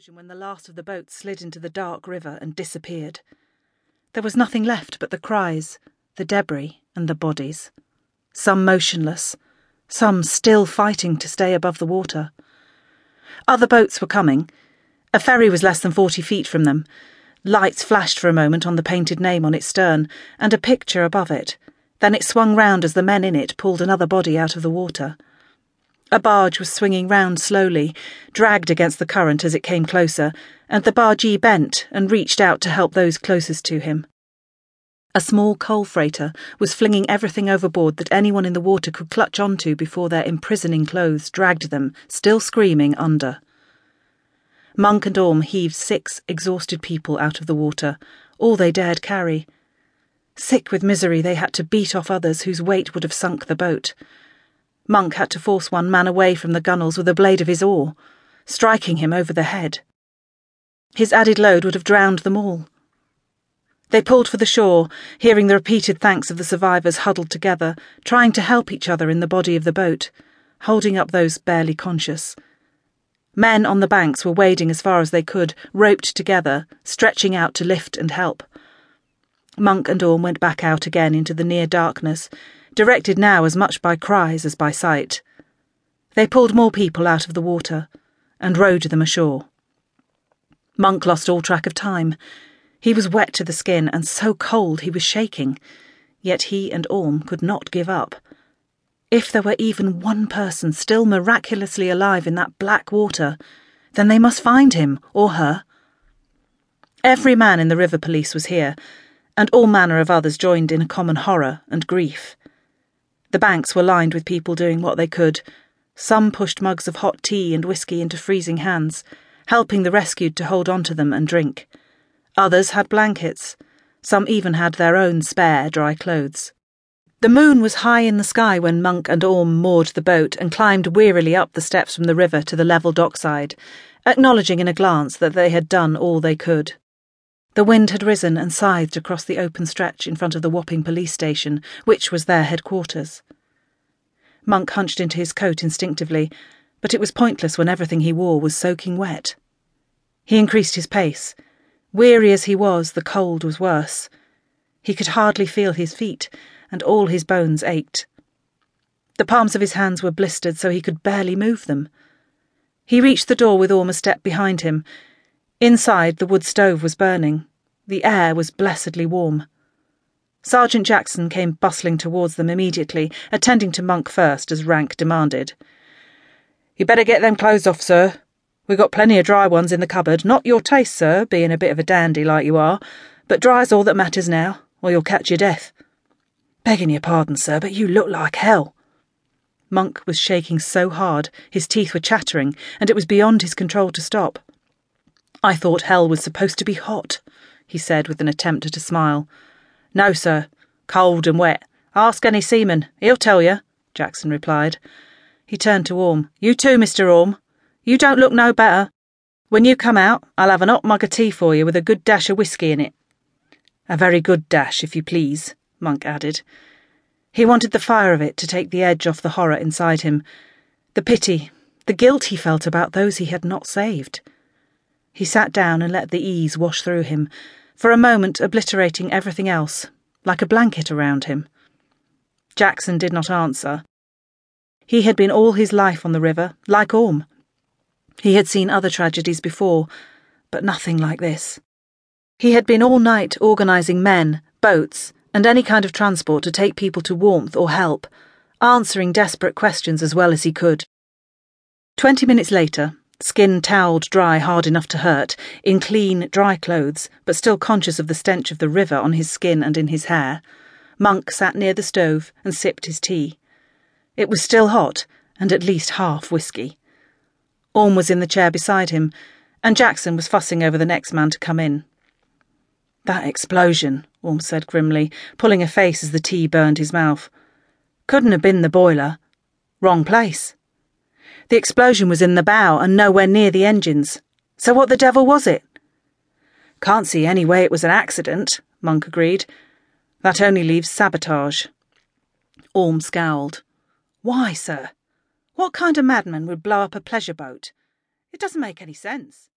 explosion when the last of the boats slid into the dark river and disappeared. There was nothing left but the cries, the debris, and the bodies. Some motionless, some still fighting to stay above the water. Other boats were coming. A ferry was less than forty feet from them. Lights flashed for a moment on the painted name on its stern, and a picture above it. Then it swung round as the men in it pulled another body out of the water. A barge was swinging round slowly, dragged against the current as it came closer, and the bargee bent and reached out to help those closest to him. A small coal freighter was flinging everything overboard that anyone in the water could clutch onto before their imprisoning clothes dragged them, still screaming, under. Monk and Orme heaved six exhausted people out of the water, all they dared carry. Sick with misery, they had to beat off others whose weight would have sunk the boat. Monk had to force one man away from the gunwales with the blade of his oar, striking him over the head. His added load would have drowned them all. They pulled for the shore, hearing the repeated thanks of the survivors huddled together, trying to help each other in the body of the boat, holding up those barely conscious. Men on the banks were wading as far as they could, roped together, stretching out to lift and help. Monk and Orme went back out again into the near darkness, directed now as much by cries as by sight. They pulled more people out of the water and rowed them ashore. Monk lost all track of time. He was wet to the skin and so cold he was shaking, yet he and Orme could not give up. If there were even one person still miraculously alive in that black water, then they must find him or her. Every man in the river police was here, and all manner of others joined in a common horror and grief. The banks were lined with people doing what they could. Some pushed mugs of hot tea and whisky into freezing hands, helping the rescued to hold on to them and drink. Others had blankets. Some even had their own spare dry clothes. The moon was high in the sky when Monk and Orme moored the boat and climbed wearily up the steps from the river to the level dockside, acknowledging in a glance that they had done all they could. The wind had risen and scythed across the open stretch in front of the Wapping police station, which was their headquarters. Monk hunched into his coat instinctively, but it was pointless when everything he wore was soaking wet. He increased his pace. Weary as he was, the cold was worse. He could hardly feel his feet, and all his bones ached. The palms of his hands were blistered so he could barely move them. He reached the door with Orme a step behind him Inside, the wood stove was burning. The air was blessedly warm. Sergeant Jackson came bustling towards them immediately, attending to Monk first, as rank demanded. You better get them clothes off, sir. We got plenty of dry ones in the cupboard. Not your taste, sir, being a bit of a dandy like you are, but dry's all that matters now, or you'll catch your death. Begging your pardon, sir, but you look like hell. Monk was shaking so hard, his teeth were chattering, and it was beyond his control to stop. I thought hell was supposed to be hot, he said with an attempt at a smile. No, sir. Cold and wet. Ask any seaman. He'll tell you, Jackson replied. He turned to Orme. You too, Mr. Orme. You don't look no better. When you come out, I'll have an hot mug of tea for you with a good dash of whisky in it. A very good dash, if you please, Monk added. He wanted the fire of it to take the edge off the horror inside him, the pity, the guilt he felt about those he had not saved. He sat down and let the ease wash through him, for a moment obliterating everything else, like a blanket around him. Jackson did not answer. He had been all his life on the river, like Orme. He had seen other tragedies before, but nothing like this. He had been all night organising men, boats, and any kind of transport to take people to warmth or help, answering desperate questions as well as he could. Twenty minutes later, skin toweled dry hard enough to hurt, in clean, dry clothes, but still conscious of the stench of the river on his skin and in his hair, Monk sat near the stove and sipped his tea. It was still hot, and at least half whisky. Orme was in the chair beside him, and Jackson was fussing over the next man to come in. That explosion, Orme said grimly, pulling a face as the tea burned his mouth. Couldn't have been the boiler. Wrong place. The explosion was in the bow and nowhere near the engines. So what the devil was it? Can't see any way it was an accident, Monk agreed. That only leaves sabotage. Orme scowled. Why, sir? What kind of madman would blow up a pleasure boat? It doesn't make any sense.